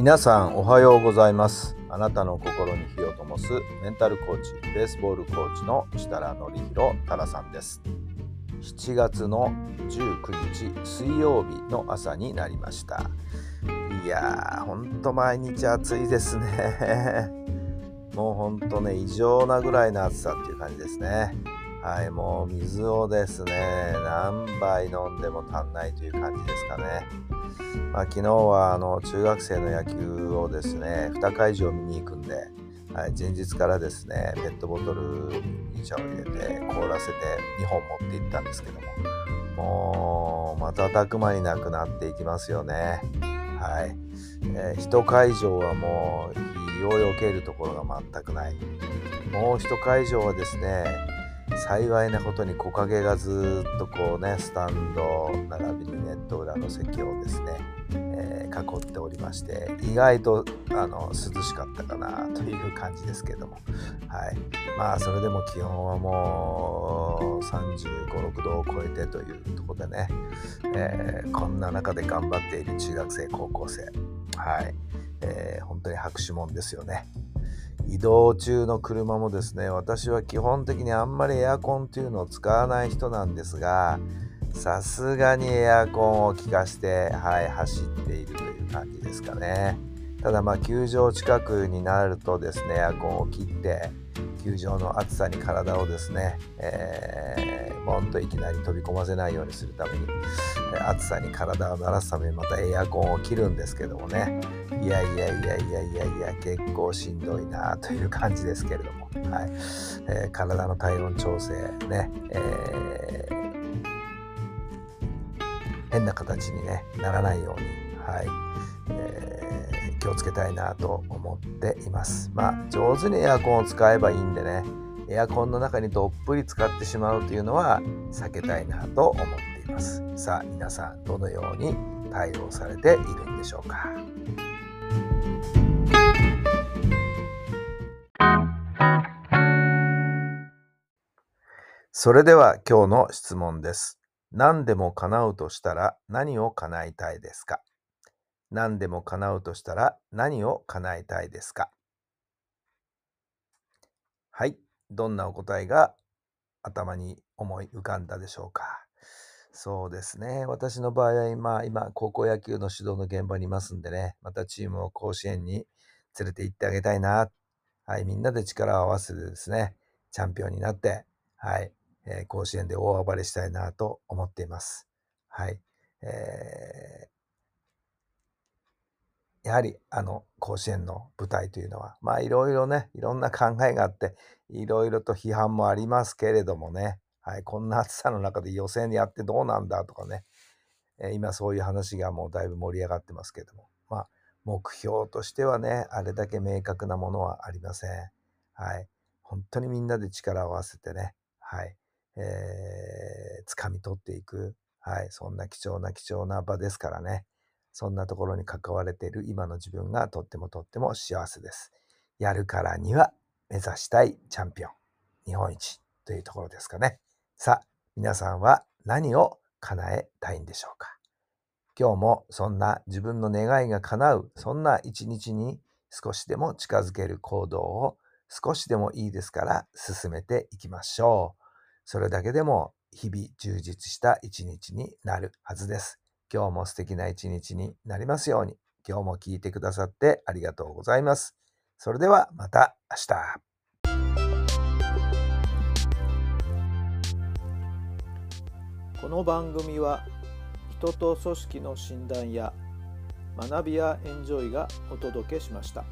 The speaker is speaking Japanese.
皆さんおはようございます。あなたの心に火を灯すメンタルコーチベースボールコーチの設楽範弘太良さんです。7月の19日水曜日の朝になりました。いやーほんと毎日暑いですね。もうほんとね異常なぐらいの暑さっていう感じですね。はいもう水をですね何杯飲んでも足んないという感じですかね。まあ、昨日はあの中学生の野球をですね2会場見に行くんで、はい、前日からですねペットボトルに茶を入れて凍らせて2本持って行ったんですけどももう瞬く間になくなっていきますよね。はい、えー、1会場はもう火を避けるところが全くない。もう1会場はですね幸いなことに木陰がずっとこうねスタンド並びにネット裏の席をですね、えー、囲っておりまして意外とあの涼しかったかなという感じですけども。はい。まあそれでも気温はもう3 5 6度を超えてというところでね、えー、こんな中で頑張っている中学生高校生。はい、えー、本当に拍手もんですよね。移動中の車もですね私は基本的にあんまりエアコンというのを使わない人なんですがさすがにエアコンを効かして、はい、走っているという感じですかね。ただまあ球場近くになるとですねエアコンを切って球場の暑さに体をですね、えー、ボンといきなり飛び込ませないようにするために暑さに体を慣らすためにまたエアコンを切るんですけどもね。いやいやいやいやいやいや結構しんどいなという感じですけれども、はい。えー、体の体温調整ね、えー、変な形に、ね、ならないように、はいえー、気をつけたいなと思っています。まあ上手にエアコンを使えばいいんでねエアコンの中にどっぷり使ってしまうというのは避けたいなと思っています。さあ皆さんどのように対応されているんでしょうか。それでは今日の質問です。何でも叶うとしたら何を叶えたいですか？何でも叶うとしたら何を叶えたいですか？はい。どんなお答えが頭に思い浮かんだでしょうか？そうですね。私の場合は今、今、高校野球の指導の現場にいますんでね、またチームを甲子園に連れて行ってあげたいな。はい。みんなで力を合わせてですね、チャンピオンになって、はい。えー、甲子園で大暴れしたいなと思っています。はい。えー、やはり、あの、甲子園の舞台というのは、まあ、いろいろね、いろんな考えがあって、いろいろと批判もありますけれどもね、はい、こんな暑さの中で予選でやってどうなんだとかね、え、今そういう話がもうだいぶ盛り上がってますけども、まあ、目標としてはね、あれだけ明確なものはありません。はい。本当にみんなで力を合わせてね、はい。えー、掴み取っていく、はい。そんな貴重な貴重な場ですからね。そんなところに関われている今の自分がとってもとっても幸せです。やるからには目指したいチャンピオン、日本一というところですかね。さあ、皆さんは何を叶えたいんでしょうか。今日もそんな自分の願いが叶う、そんな一日に少しでも近づける行動を少しでもいいですから進めていきましょう。それだけでも日々充実した一日になるはずです。今日も素敵な一日になりますように。今日も聞いてくださってありがとうございます。それではまた明日。この番組は人と組織の診断や学びやエンジョイがお届けしました。